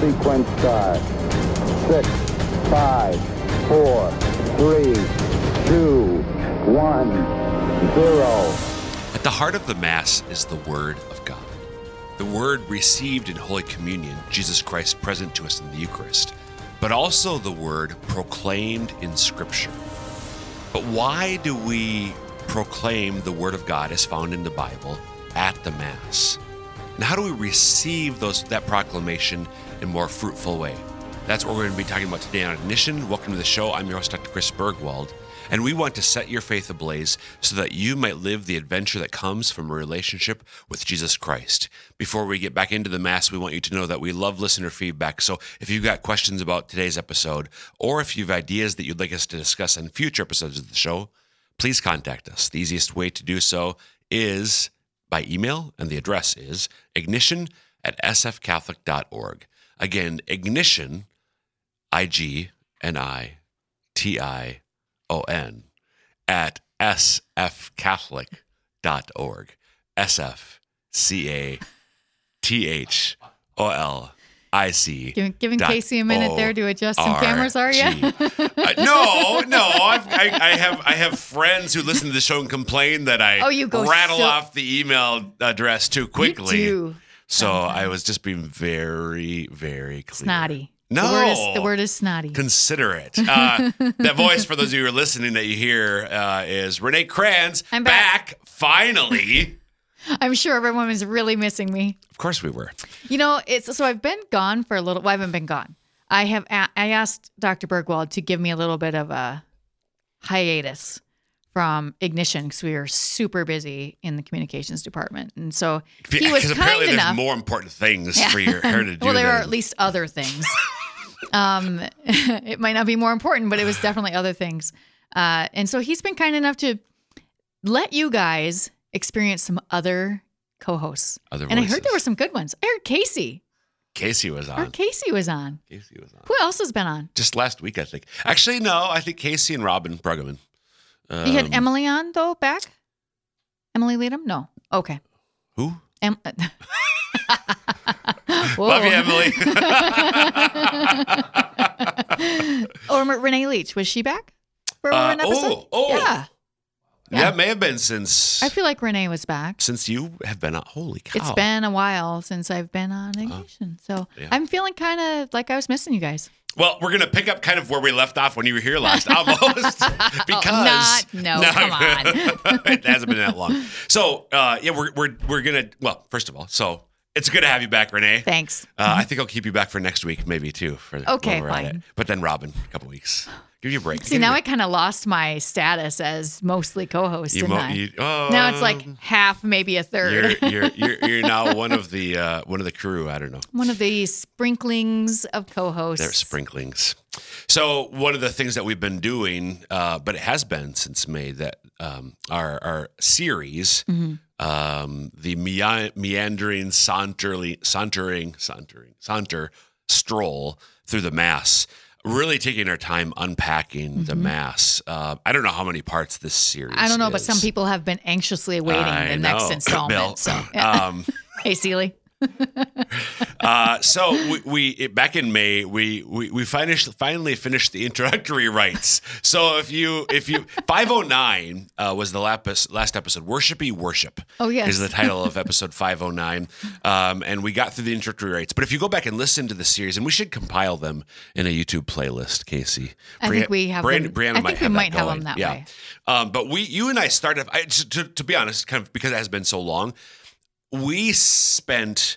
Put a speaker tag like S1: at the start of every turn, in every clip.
S1: Sequence start. Six, five, four, three, two, one, zero.
S2: At the heart of the Mass is the Word of God. The Word received in Holy Communion, Jesus Christ present to us in the Eucharist, but also the Word proclaimed in Scripture. But why do we proclaim the Word of God as found in the Bible at the Mass? And how do we receive those that proclamation in a more fruitful way? That's what we're going to be talking about today on Ignition. Welcome to the show. I'm your host, Dr. Chris Burgwald, and we want to set your faith ablaze so that you might live the adventure that comes from a relationship with Jesus Christ. Before we get back into the Mass, we want you to know that we love listener feedback. So if you've got questions about today's episode, or if you've ideas that you'd like us to discuss on future episodes of the show, please contact us. The easiest way to do so is by email, and the address is ignition at sfcatholic.org. Again, ignition, I G N I T I O N, at sfcatholic.org. SF C A T H O L I C.
S3: Giving, giving Casey a minute there to adjust some cameras, are you?
S2: Uh, no, no. I've, I, I have I have friends who listen to the show and complain that I
S3: Oh, you go
S2: rattle
S3: so-
S2: off the email address too quickly.
S3: You do.
S2: So I was just being very, very clear.
S3: Snotty.
S2: No.
S3: The word is, the word is snotty.
S2: Considerate. Uh, that voice, for those of you who are listening, that you hear uh, is Renee Kranz.
S3: I'm back.
S2: finally.
S3: I'm sure everyone was really missing me.
S2: of course we were.
S3: You know, it's so I've been gone for a little. Well, I haven't been gone. I have. A- I asked Dr. Burgwald to give me a little bit of a hiatus from Ignition because we were super busy in the communications department, and so he was kind
S2: apparently there's
S3: enough.
S2: more important things for your hair to do.
S3: well, there are at least other things. um, it might not be more important, but it was definitely other things. Uh, and so he's been kind enough to let you guys experience some other co-hosts.
S2: Other
S3: and I heard there were some good ones. I heard Casey.
S2: Casey was on.
S3: heard Casey was on.
S2: Casey was on.
S3: Who else has been on?
S2: Just last week, I think. Actually, no, I think Casey and Robin Bruggeman.
S3: You had
S2: Um,
S3: Emily on though back. Emily Leadham? No. Okay.
S2: Who?
S3: Em-
S2: Love you, Emily.
S3: or Renee Leach was she back for
S2: Uh,
S3: episode?
S2: oh, oh.
S3: yeah. Yeah.
S2: That may have been since
S3: I feel like Renee was back.
S2: since you have been on. Holy cow!
S3: It's been a while since I've been on Ignition. so
S2: yeah.
S3: I'm feeling kind of like I was missing you guys.
S2: Well, we're gonna pick up kind of where we left off when you were here last, almost because
S3: not- no, come on.
S2: it hasn't been that long. So, uh, yeah, we're we're we're gonna. Well, first of all, so it's good to have you back, Renee.
S3: Thanks.
S2: Uh, I think I'll keep you back for next week, maybe too. For
S3: Okay,
S2: we're at
S3: fine.
S2: But then Robin, a couple weeks. Give you a break.
S3: See, now I kind of lost my status as mostly co-host,
S2: You mo-
S3: I?
S2: you- oh,
S3: now it's like half, maybe a third.
S2: you're you're you're, you're now one of the uh, one of the crew. I don't know.
S3: One of the sprinklings of co-hosts.
S2: They're sprinklings. So one of the things that we've been doing, uh, but it has been since May, that um, our our series, um, the meandering, saunterly, sauntering, sauntering, saunter stroll through the mass. Really taking our time unpacking the mass. Uh, I don't know how many parts this series.
S3: I don't know, but some people have been anxiously awaiting
S2: I
S3: the next installment.
S2: Bill.
S3: So,
S2: Um,
S3: hey, Seely.
S2: Uh, so we, we it- back in May we we, we finished finally finished the introductory rites. So if you if you 509 uh, was the lapis, last episode worshipy worship.
S3: Oh, yes.
S2: is the title of episode 509, um, and we got through the introductory rites. But if you go back and listen to the series, and we should compile them in a YouTube playlist, Casey.
S3: I think we have
S2: Brian,
S3: them-
S2: Brianna
S3: I
S2: might
S3: think we
S2: have
S3: might
S2: that
S3: have
S2: going.
S3: them that
S2: yeah.
S3: way.
S2: Um, but we, you and I started. I, to, to be honest, kind of because it has been so long, we spent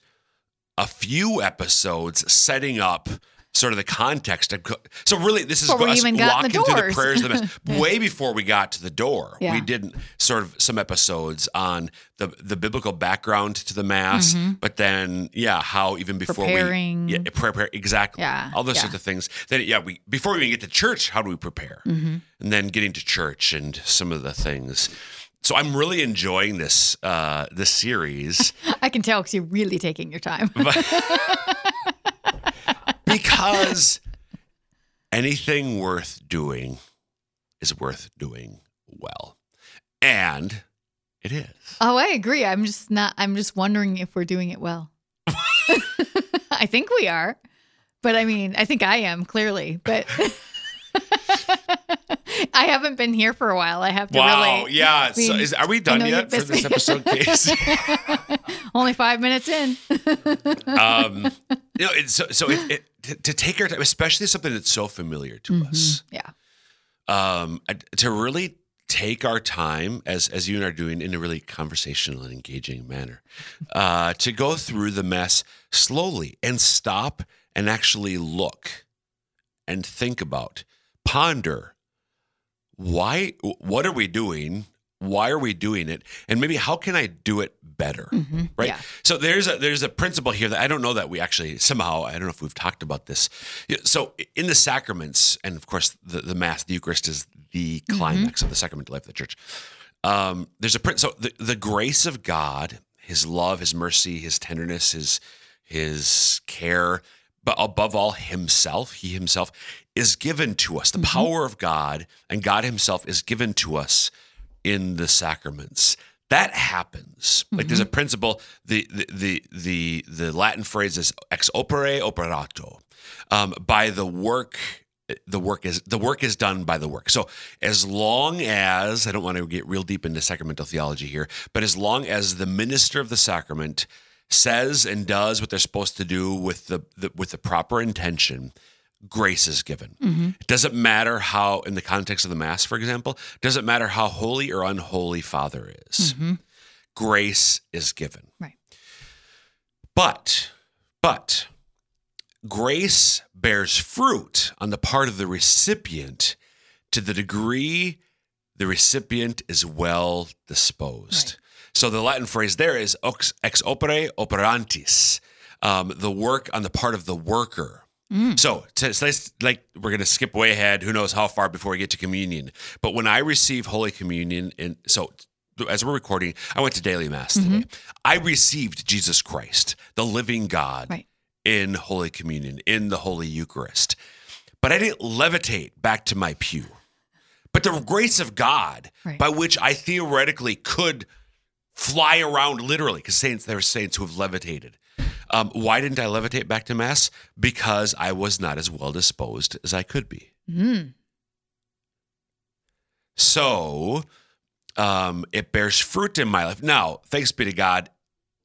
S2: a few episodes setting up sort of the context. Of, so really, this is
S3: Before we
S2: us walking
S3: the
S2: through the prayers of the mass. Way before we got to the door, we
S3: Yeah.
S2: did sort of some episodes on the the biblical background to the mass, but then yeah, how even before
S3: Mm-hmm. Preparing.
S2: we yeah, prepare exactly
S3: Yeah,
S2: all those
S3: yeah.
S2: sorts of things. Then yeah, we before we even get to church, how do we prepare?
S3: Mm-hmm.
S2: And then getting to church and some of the things. So I'm really enjoying this uh, this series
S3: I can tell because you're really taking your time.
S2: because anything worth doing is worth doing well, and it is.
S3: oh, I agree. I'm just not. I'm just wondering if we're doing it well. I think we are. but I mean, I think I am clearly, but I haven't been here for a while. I have to
S2: Wow.
S3: really.
S2: yeah. So is, are we done yet for this episode, Case?
S3: Only five minutes in.
S2: um, you know, it's, so so it, it, to, to take our time, especially something that's so familiar to us,
S3: Yeah.
S2: um, to really take our time as as you and I are doing in a really conversational and engaging manner, uh, to go through the mess slowly and stop and actually look and think about, ponder why what are we doing? Why are we doing it? And maybe how can i do it better? Right?
S3: Mm-hmm. yeah.
S2: so there's a there's a principle here that i don't know that we actually somehow i don't know if we've talked about this. So in the sacraments and of course the, the mass the eucharist is the climax of the sacramental life of the church. Um, there's a print so the, the grace of god his love his mercy his tenderness his his care but above all himself he himself is given to us. The power of god and god himself is given to us in the sacraments. That happens. Like there's a principle the the the the, the latin phrase is ex opere operato. Um, by the work the work is the work is done by the work. So as long as i don't want to get real deep into sacramental theology here but as long as the minister of the sacrament says and does what they're supposed to do with the, the with the proper intention grace is given it doesn't matter how in the context of the mass for example doesn't matter how holy or unholy father is grace is given
S3: Right.
S2: but, but grace bears fruit on the part of the recipient to the degree the recipient is well disposed.
S3: Right.
S2: So the Latin phrase there is ex, ex opere operantis, um, the work on the part of the worker. Mm. So, to, so like we're going to skip way ahead. Who knows how far before we get to communion? But when I receive Holy Communion, and so as we're recording, I went to daily mass mm-hmm. today. I received Jesus Christ, the living God,
S3: Right.
S2: in Holy Communion, in the Holy Eucharist. But I didn't levitate back to my pew. But the grace of God,
S3: Right.
S2: by which I theoretically could fly around literally, because saints, there are saints who have levitated. Um, why didn't I levitate back to Mass? Because I was not as well disposed as I could be.
S3: Mm.
S2: So um, it bears fruit in my life. Now, thanks be to God,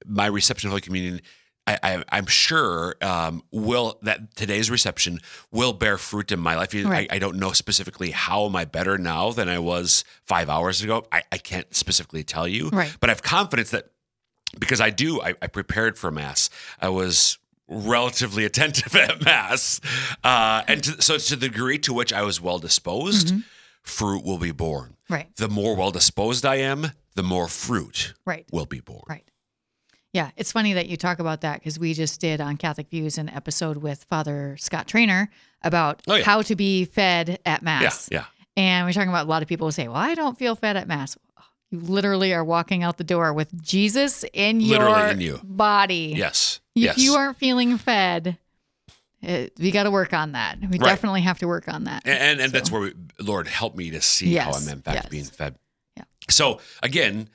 S2: my reception of Holy Communion, I, I, I'm sure um, will that today's reception will bear fruit in my life.
S3: Right.
S2: I, I don't know specifically how am I better now than I was five hours ago. I, I can't specifically tell you,
S3: Right.
S2: but I have confidence that because I do, I, I prepared for Mass. I was relatively attentive at Mass. Uh, and to, so, to the degree to which I was well disposed,
S3: Mm-hmm.
S2: fruit will be born.
S3: Right.
S2: The more well disposed I am, the more fruit
S3: Right.
S2: will be born.
S3: Right. Yeah, it's funny that you talk about that because we just did on Catholic Views an episode with Father Scott Traynor about
S2: Oh, yeah.
S3: how to be fed at
S2: Yeah,
S3: Mass.
S2: yeah.
S3: And we're talking about a lot of people who say, Well, I don't feel fed at Mass. You literally are walking out the door with Jesus in
S2: Literally
S3: your
S2: in you.
S3: body.
S2: Yes.
S3: If
S2: yes.
S3: you aren't feeling fed, it, we got to work on that. We
S2: Right.
S3: definitely have to work on that.
S2: and and, and that's where we, Lord help me to see how I'm in fact
S3: yes.
S2: being fed.
S3: Yeah.
S2: So again,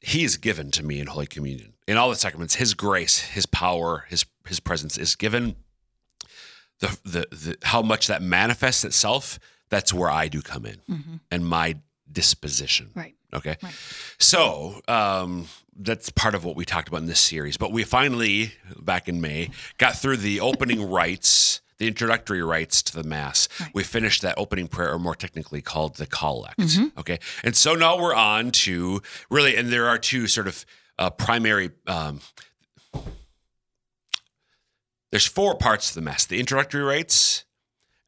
S2: He's given to me in Holy Communion. In all the sacraments, His grace, His power, His His presence is given. The the, the how much that manifests itself. That's where I do come in, and my disposition.
S3: Mm-hmm. Right.
S2: Okay.
S3: Right.
S2: So um, that's part of what we talked about in this series. But we finally, back in May, got through the opening rites, the introductory rites to the Mass.
S3: Right.
S2: We finished that opening prayer, or more technically called the collect.
S3: Mm-hmm.
S2: Okay. And so now we're on to really, and there are two sort of uh, primary. Um, there's four parts to the Mass the introductory rites.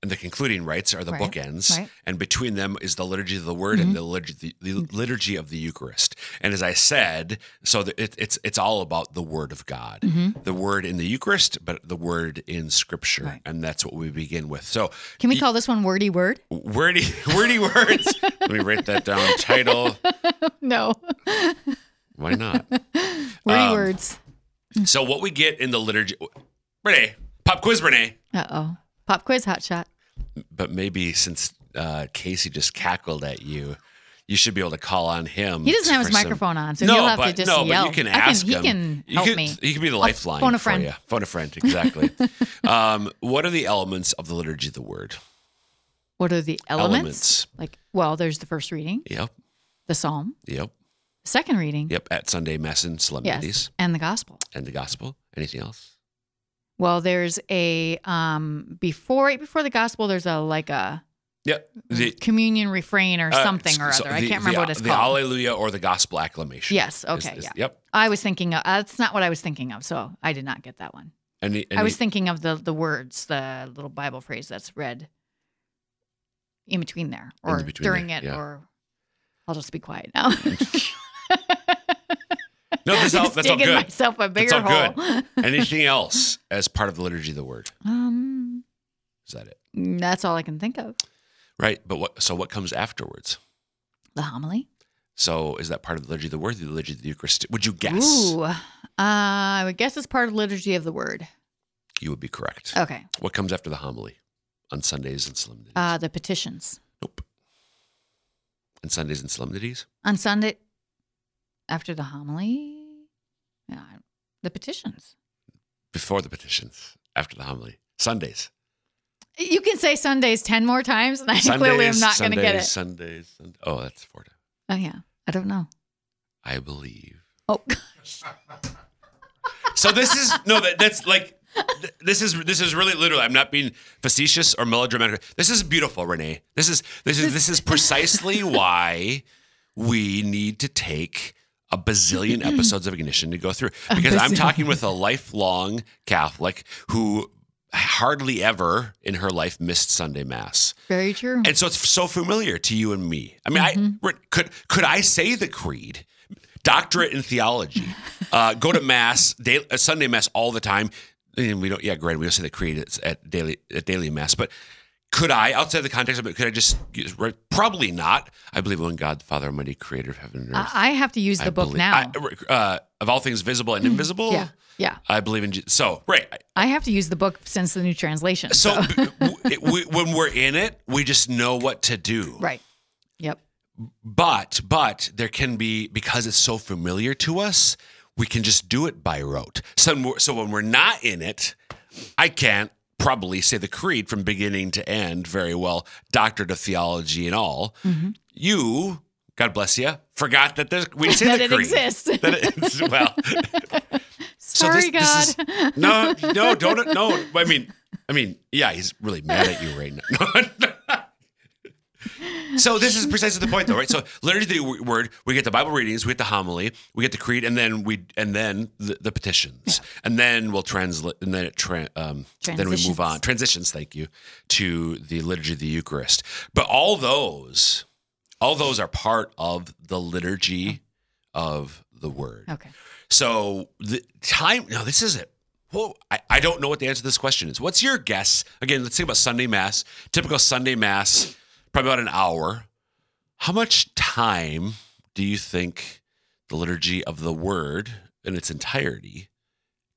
S2: And the concluding rites are the
S3: Right,
S2: bookends,
S3: right.
S2: and between them is the liturgy of the Word and the liturgy, the, the liturgy of the Eucharist. And as I said, so the, it, it's it's all about the Word of God, the Word in the Eucharist, but the Word in Scripture,
S3: Right.
S2: and that's what we begin with. So,
S3: Can we call this one wordy word?
S2: wordy wordy words. Let me write that down. Title.
S3: No.
S2: Why not?
S3: Wordy
S2: Um,
S3: words.
S2: So what we get in the liturgy, Renee, pop quiz, Renee.
S3: Uh oh. Pop quiz hot shot.
S2: But maybe since uh, Casey just cackled at you, you should be able to call on him.
S3: He doesn't have his
S2: some-
S3: microphone on, so
S2: no,
S3: he'll have
S2: but
S3: to just
S2: no,
S3: yell.
S2: but you can
S3: I
S2: ask
S3: He
S2: him.
S3: can
S2: You
S3: help
S2: could-
S3: me.
S2: He could be the lifeline
S3: phone a
S2: for
S3: friend.
S2: you. Phone a friend, exactly. um, what are the elements of the liturgy of the word?
S3: What are the elements?
S2: Elements.
S3: Like, well, there's the first reading,
S2: Yep,
S3: the psalm,
S2: yep,
S3: second reading,
S2: yep. At Sunday Mass and solemnities
S3: yes, and the gospel.
S2: and the Gospel. Anything else?
S3: Well, there's a um before right before the gospel. There's a like a
S2: Yep. The,
S3: communion refrain or
S2: uh,
S3: something or
S2: so
S3: other. I can't remember
S2: the,
S3: what it's
S2: the
S3: called.
S2: Alleluia or the Gospel acclamation.
S3: Yes, okay,
S2: is-
S3: yeah.
S2: Yep.
S3: I was thinking of that's not what I was thinking of, so I did not get that one.
S2: Any,
S3: I was thinking of the the words, the little Bible phrase that's read in between there,
S2: In
S3: or
S2: between
S3: during
S2: there,
S3: it,
S2: yeah.
S3: or I'll just be quiet now.
S2: No, that's all, that's all good.
S3: myself a bigger
S2: all good.
S3: hole.
S2: Anything else as part of the liturgy of the word?
S3: um,
S2: Is that it?
S3: that's all I can think of.
S2: Right. But what? So what comes afterwards?
S3: The homily.
S2: So is that part of the liturgy of the word, the liturgy of the Eucharist? Would you guess?
S3: Ooh, uh, I would guess it's part of the liturgy of the word.
S2: You would be correct.
S3: Okay.
S2: What comes after the homily on Sundays and solemnities?
S3: Uh, the petitions
S2: nope. On Sundays and solemnities?
S3: on Sunday after the homily. Yeah, the petitions.
S2: Before the petitions, after the homily. Sundays.
S3: You can say Sundays ten more times, and I
S2: Sundays,
S3: clearly am not going to get it.
S2: Sundays. Sundays. Oh, that's four times.
S3: Oh yeah, I don't know.
S2: I believe.
S3: Oh, gosh.
S2: So this is no that that's like this is this is really literally I'm not being facetious or melodramatic. This is beautiful, Renee. This is this is this is precisely why we need to take a bazillion episodes of ignition to go through because I'm talking with a lifelong Catholic who hardly ever in her life missed Sunday mass.
S3: very true.
S2: And so it's so familiar to you and me. I mean, I could could I say the creed, doctorate in theology, uh, go to mass, daily, Sunday mass all the time. And we don't. Yeah, great. We don't say the creed at daily at daily mass, but. Could I, outside the context of it, could I just right? probably not? I believe in God, the Father Almighty, Creator of heaven and earth.
S3: I have to use the
S2: I
S3: book
S2: believe-
S3: now.
S2: I- uh, of all things visible and invisible.
S3: yeah, yeah.
S2: I believe in. Je- So right.
S3: I have to use the book since the new translation.
S2: So
S3: So,
S2: b- w- it- we, when we're in it, we just know what to do.
S3: right. Yep.
S2: But but there can be because it's so familiar to us, we can just do it by rote. So so when we're not in it, I can't probably say the creed from beginning to end very well, doctorate of theology and all.
S3: Mm-hmm.
S2: You, God bless you, forgot that there's we say
S3: That
S2: the
S3: it
S2: creed.
S3: exists.
S2: That well, so
S3: Sorry,
S2: this-
S3: God.
S2: this is- no, no, don't no. I mean, I mean, yeah, he's really mad at you right now. so this is precisely the point, though, right? So literally, the word we get the Bible readings, we get the homily, we get the creed, and then we and then the, the petitions, and then we'll translate, and then it tra- um, then we move on transitions. Thank you to the liturgy of the Eucharist, but all those, all those are part of the liturgy of the Word.
S3: Okay.
S2: So the time now this is it. Well, I, I don't know what the answer to this question is. What's your guess? Again, let's think about Sunday Mass. Typical Sunday Mass, probably about an hour. How much time do you think the liturgy of the word in its entirety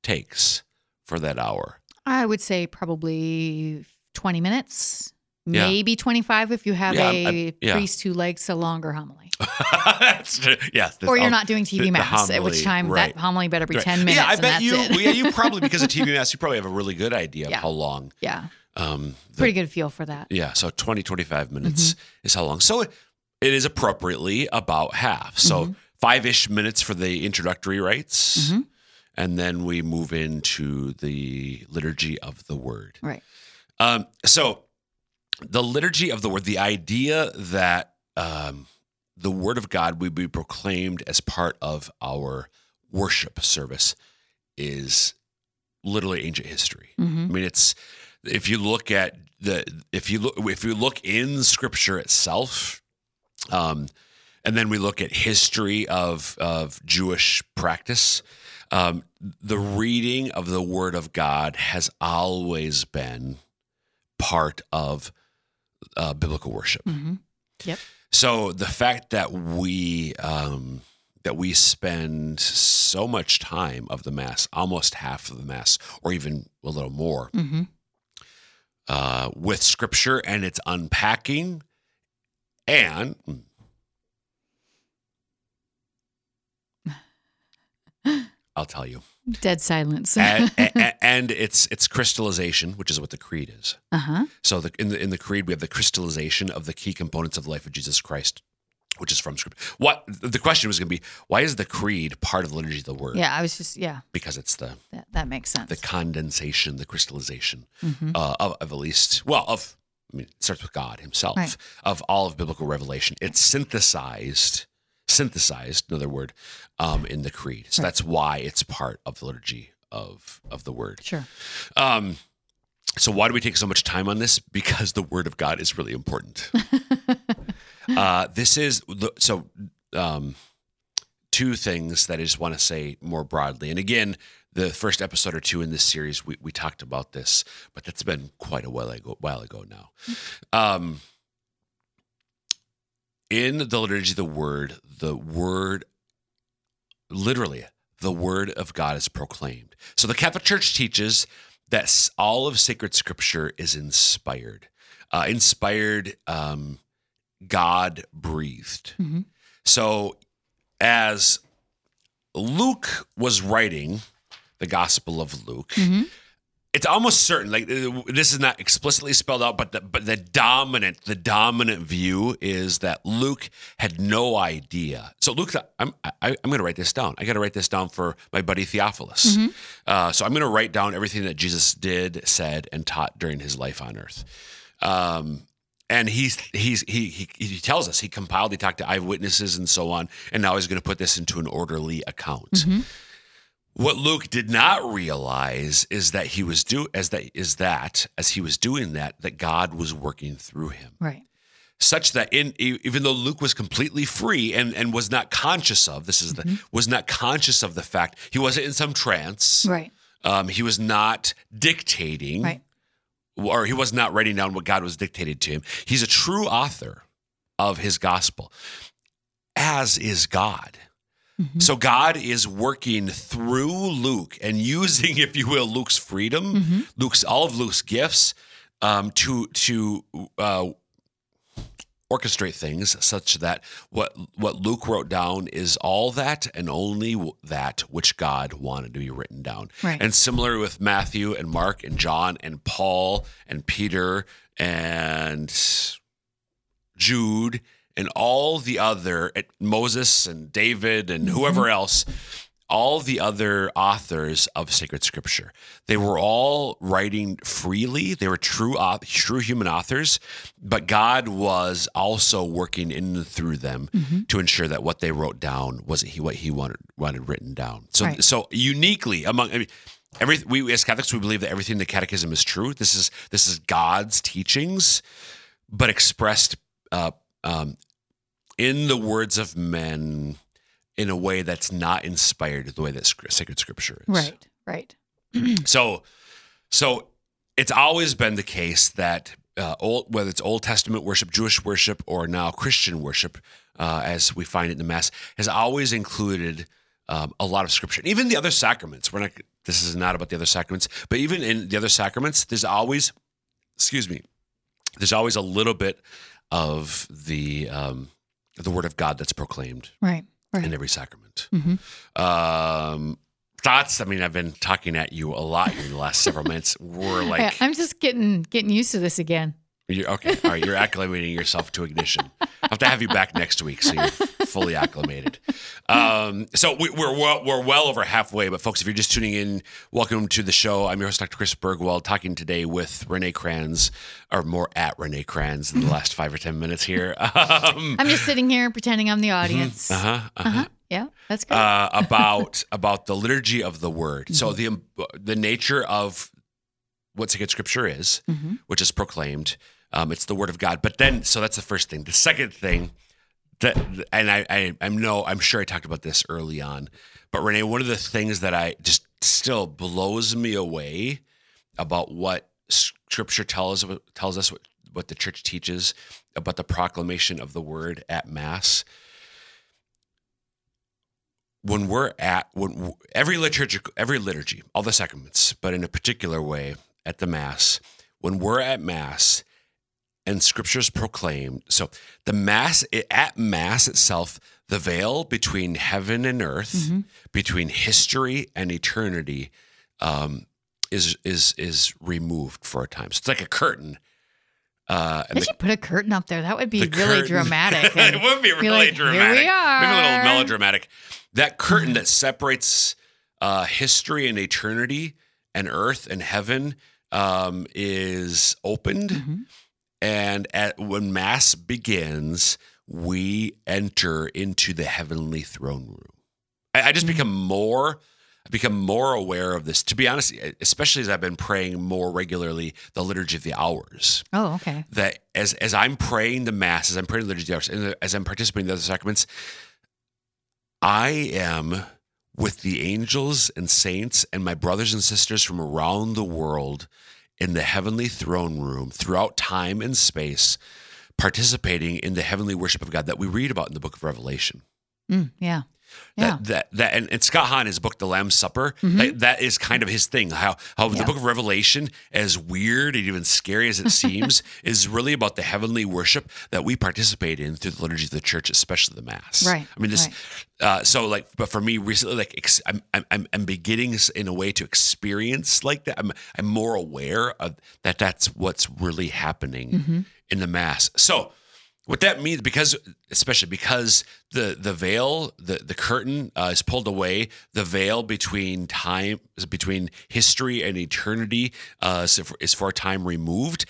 S2: takes for that hour?
S3: I would say probably 20 minutes,
S2: Yeah.
S3: maybe 25 if you have
S2: Yeah,
S3: a
S2: I- yeah.
S3: priest who likes a longer homily.
S2: That's true. Yes.
S3: Or you're
S2: oh,
S3: not doing TV
S2: the- the
S3: mass, at which time
S2: right.
S3: that homily better be
S2: Right.
S3: 10 minutes.
S2: Yeah, I bet you. yeah, you probably because of TV Mass, you probably have a really good idea of how long.
S3: yeah.
S2: Um, the-
S3: Pretty good feel for that.
S2: Yeah, so 20, 25 minutes
S3: Mm-hmm.
S2: is how long. So it, it is appropriately about half. So
S3: Mm-hmm.
S2: five ish minutes for the introductory rites.
S3: Mhm.
S2: And then we move into the liturgy of the word.
S3: Right.
S2: Um, so the liturgy of the word, the idea that um, the word of God would be proclaimed as part of our worship service is literally ancient history.
S3: hmm
S2: I mean, it's if you look at the if you look if you look in Scripture itself, um, and then we look at history of of Jewish practice. Um, the reading of the Word of God has always been part of uh, biblical worship.
S3: mm-hmm.
S2: yep So the fact that we um, that we spend so much time of the mass, almost half of the mass, or even a little more,
S3: hmm
S2: uh, with scripture and its unpacking and I'll tell you.
S3: Dead silence.
S2: and, and, and, it's it's crystallization, which is what the creed is.
S3: Uh-huh.
S2: So the, in the in the creed we have the crystallization of the key components of the life of Jesus Christ which is from Scripture. What the question was going to be? Why is the creed part of the liturgy of the Word?
S3: Yeah, I was just yeah.
S2: Because it's the
S3: That that makes sense.
S2: the condensation, the crystallization
S3: Mhm.
S2: uh, of, of at least well of I mean it starts with God Himself
S3: Right.
S2: of all of biblical revelation. It's synthesized, synthesized, another word, um, in the creed. So
S3: Right.
S2: that's why it's part of the liturgy of of the Word.
S3: Sure.
S2: Um, so why do we take so much time on this? Because the Word of God is really important. uh, this is the, so. Um, two things that I just want to say more broadly. And again, the first episode or two in this series, we, we talked about this, but that's been quite a while ago, while ago now. Um, in the liturgy of the word, the word, literally, the word of God is proclaimed. So the Catholic Church teaches that all of sacred scripture is inspired, uh, inspired, um, God breathed.
S3: Mhm.
S2: So as Luke was writing the Gospel of Luke,
S3: Mhm.
S2: it's almost certain like this is not explicitly spelled out but the, but the dominant the dominant view is that Luke had no idea. So Luke I'm I, I'm going to write this down. I got to write this down for my buddy Theophilus. Uh, so I'm going to write down everything that Jesus did, said, and taught during his life on earth. Um, and he's he's he, he he tells us he compiled, he talked to eyewitnesses and so on, and now he's going to put this into an orderly account. What Luke did not realize is that he was do as that is that as he was doing that that God was working through him,
S3: Right.
S2: such that in even though Luke was completely free and and was not conscious of this is the was not conscious of the fact he wasn't in some trance,
S3: Right.
S2: um, he was not dictating,
S3: Right.
S2: Or he was not writing down what God was dictated to him. He's a true author of his gospel, as is God.
S3: Mhm.
S2: So God is working through Luke and using, if you will, Luke's freedom,
S3: Mhm.
S2: Luke's all of Luke's gifts, um, to to uh, orchestrate things such that what what Luke wrote down is all that and only that which God wanted to be written down.
S3: Right.
S2: And similar with Matthew and Mark and John and Paul and Peter and Jude and all the other Moses and David and whoever mm-hmm. else, all the other authors of sacred scripture. They were all writing freely. They were true true human authors, but God was also working in and through them to ensure that what they wrote down was what he wanted wanted written down. So
S3: Right.
S2: so uniquely among I mean, every we as Catholics we believe that everything in the catechism is true. This is this is God's teachings but expressed uh, um, in the words of men in a way that's not inspired the way that sacred scripture is.
S3: Right. Right.
S2: So, so it's always been the case that uh, old, whether it's Old Testament worship, Jewish worship, or now Christian worship, uh, as we find it in the Mass, has always included um, a lot of scripture. Even the other sacraments. We're not. This is not about the other sacraments, but even in the other sacraments, there's always, excuse me, there's always a little bit of the um, the Word of God that's proclaimed
S3: Right. Right.
S2: in every sacrament.
S3: Mhm.
S2: Um, thoughts? I mean, I've been talking at you a lot in the last several minutes. We're
S3: Yeah,
S2: like,
S3: I'm just getting getting used to this again.
S2: you're, okay, all right, you're acclimating yourself to ignition. I have to have you back next week so you're fully acclimated. Um, so we, we're well, we're well over halfway, but folks, if you're just tuning in, welcome to the show. I'm your host, Dr. Chris Burgwald, talking today with Renee Kranz, or more at Renee Kranz in the last five or ten minutes here. Um,
S3: I'm just sitting here pretending I'm the audience.
S2: uh-huh, uh-huh.
S3: Uh-huh. Yeah, that's good.
S2: uh, about about the liturgy of the word. So the the nature of what sacred scripture is,
S3: Mhm.
S2: which is proclaimed. Um, it's the word of God. But then, so that's the first thing. The second thing that, and I, I, I know, I'm sure I talked about this early on, but Renee, one of the things that I just still blows me away about what Scripture tells tells us, what, what the church teaches about the proclamation of the word at Mass. When we're at when every liturgy, every liturgy, all the sacraments, but in a particular way at the Mass, when we're at Mass and scriptures proclaimed, so the Mass at Mass itself, the veil between heaven and earth,
S3: Mm-hmm.
S2: between history and eternity, um, is is is removed for a time. So it's like a curtain. Uh, and
S3: They should put a curtain up there. That would be really
S2: curtain-
S3: dramatic.
S2: it would be really
S3: like,
S2: dramatic.
S3: Here we are.
S2: Maybe a little melodramatic. That curtain that separates uh, history and eternity and earth and heaven um, is opened.
S3: Mhm.
S2: And at, when Mass begins, we enter into the heavenly throne room. I, I just
S3: Mm-hmm.
S2: become more. I become more aware of this. To be honest, especially as I've been praying more regularly, the liturgy of the hours
S3: Oh, okay.
S2: that as as I'm praying the mass, as I'm praying the liturgy, of the hours, and as I'm participating in the other sacraments, I am with the angels and saints and my brothers and sisters from around the world in the heavenly throne room throughout time and space, participating in the heavenly worship of God that we read about in the book of Revelation.
S3: Mm, yeah. Yeah.
S2: That that that and, and Scott Hahn, his book, The Lamb's Supper, that, that is kind of his thing. How how the
S3: Mm-hmm.
S2: Book of Revelation, as weird and even scary as it seems, is really about the heavenly worship that we participate in through the liturgy of the church, especially the Mass.
S3: Right,
S2: I mean, this. Uh, so like, but for me recently, like, ex- I'm, I'm I'm I'm beginning in a way to experience like that. I'm I'm more aware of that. That's what's really happening
S3: Mm-hmm.
S2: in the Mass. So what that means because especially because the the veil the the curtain uh, is pulled away the veil between time between history and eternity uh, is for- is for time removed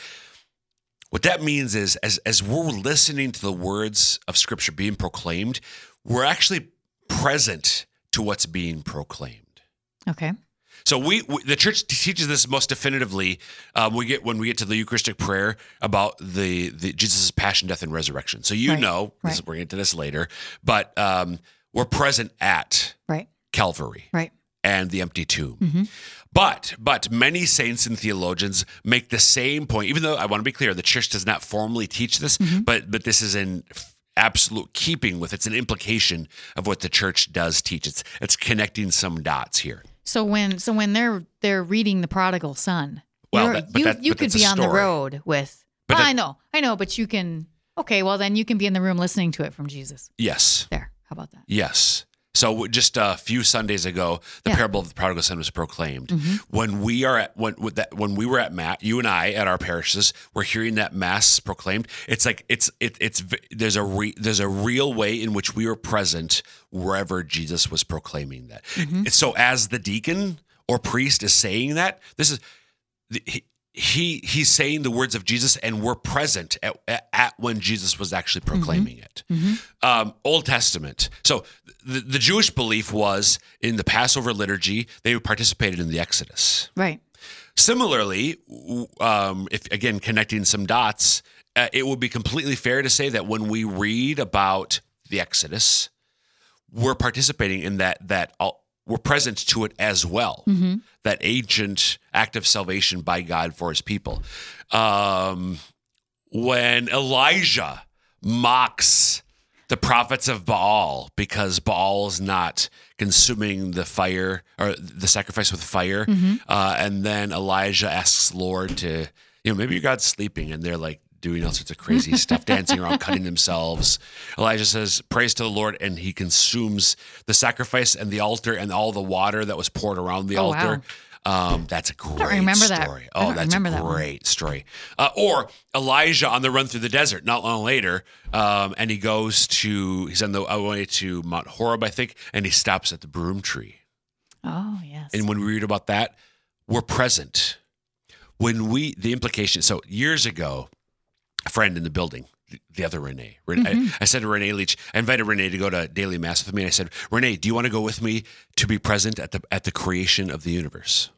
S2: what that means is as as we're listening to the words of scripture being proclaimed we're actually present to what's being proclaimed
S3: Okay.
S2: So we, we the church teaches this most definitively. Um, we get when we get to the Eucharistic prayer about the the Jesus' passion, death, and resurrection. So you
S3: Right,
S2: know, this, we're going to this later, but um, we're present at
S3: Right.
S2: Calvary
S3: Right.
S2: and the empty tomb.
S3: Mm-hmm.
S2: But but many saints and theologians make the same point. Even though I want to be clear, the church does not formally teach this,
S3: Mm-hmm.
S2: but but this is in absolute keeping with it's an implication of what the church does teach. It's it's connecting some dots here.
S3: So when so when they're they're reading the prodigal son,
S2: Well, that-
S3: you
S2: that-
S3: you could be on the road with.
S2: But
S3: Well,
S2: that-
S3: I know, I know, but you can. Okay, well then you can be in the room listening to it from Jesus.
S2: Yes.
S3: There, how about that?
S2: Yes. So just a few Sundays ago, the
S3: Yeah.
S2: parable of the prodigal son was proclaimed.
S3: Mm-hmm.
S2: When we are at when with that when we were at Matt, you and I at our parishes, we're hearing that mass proclaimed. It's like it's it, it's there's a re, there's a real way in which we were present wherever Jesus was proclaiming that.
S3: Mm-hmm.
S2: So as the deacon or priest is saying that, this is he, he he's saying the words of Jesus, and we're present at, at, when Jesus was actually proclaiming it. Um, Old Testament. So the, the Jewish belief was in the Passover liturgy, they participated in the Exodus.
S3: Right.
S2: Similarly, um, if again connecting some dots, uh, it would be completely fair to say that when we read about the Exodus, we're participating in that that all, we're present to it as well. That ancient act of salvation by God for His people. Um, when Elijah mocks the prophets of Baal because Baal is not consuming the fire or the sacrifice with fire. Uh, and then Elijah asks Lord to, you know, maybe your God's sleeping and they're like doing all sorts of crazy stuff, dancing around, cutting themselves. Elijah says, Praise to the Lord, and he consumes the sacrifice and the altar and all the water that was poured around the
S3: Oh,
S2: altar. Um, that's a great
S3: remember that.
S2: story.
S3: I
S2: Oh, that's
S3: remember
S2: a
S3: that
S2: great story. Uh, or Elijah on the run through the desert, not long later, um, and he goes to he's on the way to Mount Horeb, I think, and he stops at the broom tree.
S3: Oh yes.
S2: And when we read about that, we're present. When we the implication. So years ago, friend in the building, the other Renee. Ren- I, mm-hmm. I said to Renee Leach, I invited Renee to go to daily mass with me. And I said, Renee, do you want to go with me to be present at the at the creation of the universe?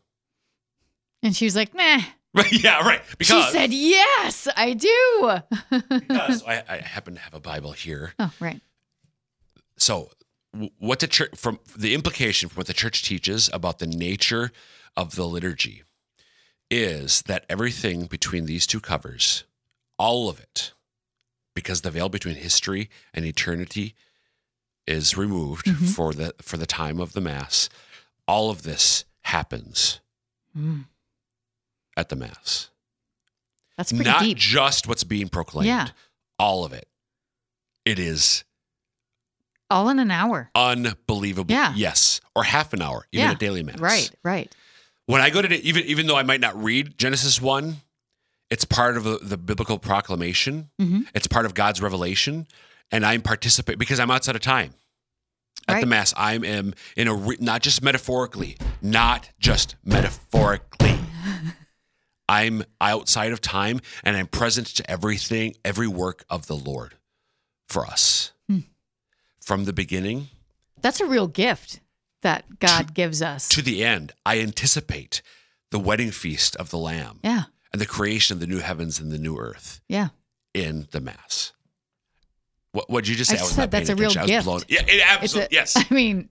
S3: and she was like, "Nah."
S2: Right? Yeah, right. Because
S3: she said, "Yes, I do."
S2: because I, I happen to have a Bible here.
S3: oh, right.
S2: So, what the church from the implication from what the church teaches about the nature of the liturgy is that everything between these two covers, all of it, because the veil between history and eternity is removed for the for the time of the mass, all of this happens
S3: Mm.
S2: at the mass.
S3: That's pretty
S2: Not
S3: deep.
S2: just what's being proclaimed.
S3: Yeah.
S2: All of it. It is
S3: All in an hour.
S2: Unbelievable.
S3: Yeah.
S2: Yes. Or half an hour, even
S3: yeah.
S2: a daily mass.
S3: Right, right.
S2: When I go to even even though I might not read Genesis one, it's part of the, the biblical proclamation.
S3: Mhm.
S2: It's part of God's revelation, and I'm participate because I'm outside of time. At the mass, I am in a re- not just metaphorically, not just metaphorically. I'm outside of time, and I'm present to everything, every work of the Lord for us
S3: Hmm.
S2: from the beginning
S3: That's a real gift that God gives us.
S2: to the end. I anticipate the wedding feast of the Lamb.
S3: yeah,
S2: and the creation of the new heavens and the new earth
S3: yeah.
S2: in the mass. What did you just say?
S3: I just
S2: was
S3: said that's a real
S2: attention. I was
S3: gift.
S2: blown- Yeah, it absolutely.
S3: a,
S2: yes,
S3: I mean,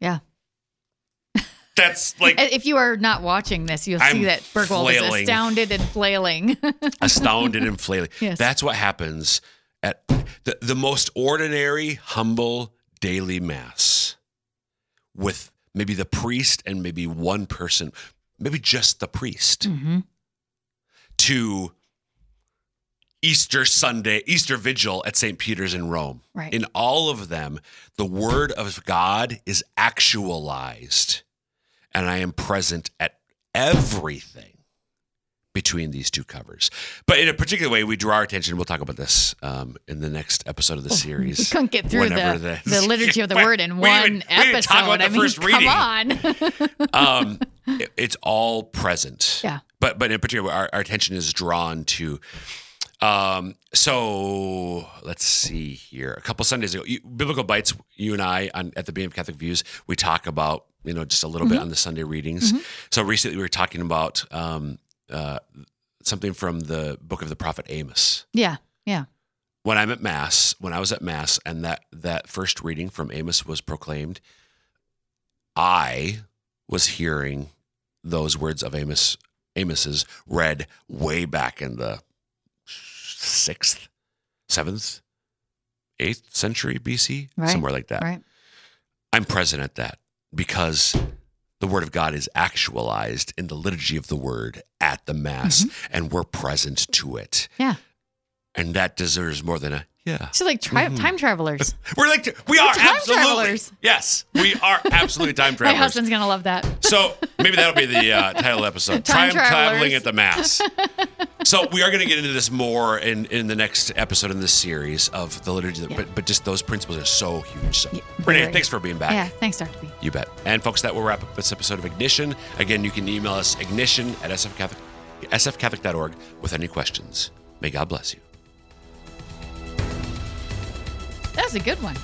S3: yeah.
S2: that's like
S3: If you are not watching this, you'll
S2: I'm
S3: see that Burgwald is astounded and flailing.
S2: astounded and flailing.
S3: Yes.
S2: That's what happens at the, the most ordinary, humble daily mass with maybe the priest and maybe one person, maybe just the priest,
S3: hmm
S2: to Easter Sunday, Easter Vigil at St. Peter's in Rome.
S3: Right.
S2: In all of them, the word of God is actualized, and I am present at everything between these two covers. But in a particular way, we draw our attention. We'll talk about this um, in the next episode of the series.
S3: We couldn't get through the,
S2: the-
S3: liturgy of the word in one
S2: even-
S3: episode.
S2: talk about the
S3: I mean, come on.
S2: um, it- it's all present.
S3: Yeah.
S2: But but in particular, our, our attention is drawn to. Um, so let's see here. A couple Sundays ago, you, Biblical Bites, you and I on at the Beam of Catholic Views, we talk about you know just a little
S3: Mm-hmm.
S2: bit on the Sunday readings. So recently, we were talking about um, uh, something from the book of the prophet Amos
S3: yeah, yeah.
S2: when I'm at mass, when I was at mass, and that that first reading from Amos was proclaimed, I was hearing those words of Amos Amos's read way back in the sixth, seventh, eighth century BC,
S3: Right,
S2: somewhere like that.
S3: Right.
S2: I'm present at that because the word of God is actualized in the liturgy of the word at the mass, and we're present to it.
S3: Mm-hmm. Yeah.
S2: And that deserves more than a yeah.
S3: So like tri-
S2: Mm-hmm.
S3: time travelers.
S2: We're like we are
S3: time
S2: absolutely
S3: travelers.
S2: yes, we are absolutely time travelers.
S3: My husband's gonna love that.
S2: So maybe that'll be the uh, title of the episode.
S3: Time
S2: traveling at the mass. so we are going to get into this more in, in the next episode in this series of the liturgy,
S3: Yeah.
S2: but but just those principles are so huge. So
S3: Yeah,
S2: Renee, thanks for being back.
S3: Yeah. Thanks, Dr. B.
S2: You bet. And folks, that will wrap up this episode of Ignition. Again, you can email us ignition at sfcatholic, sfcatholic.org with any questions. May God bless you.
S3: That was a good one.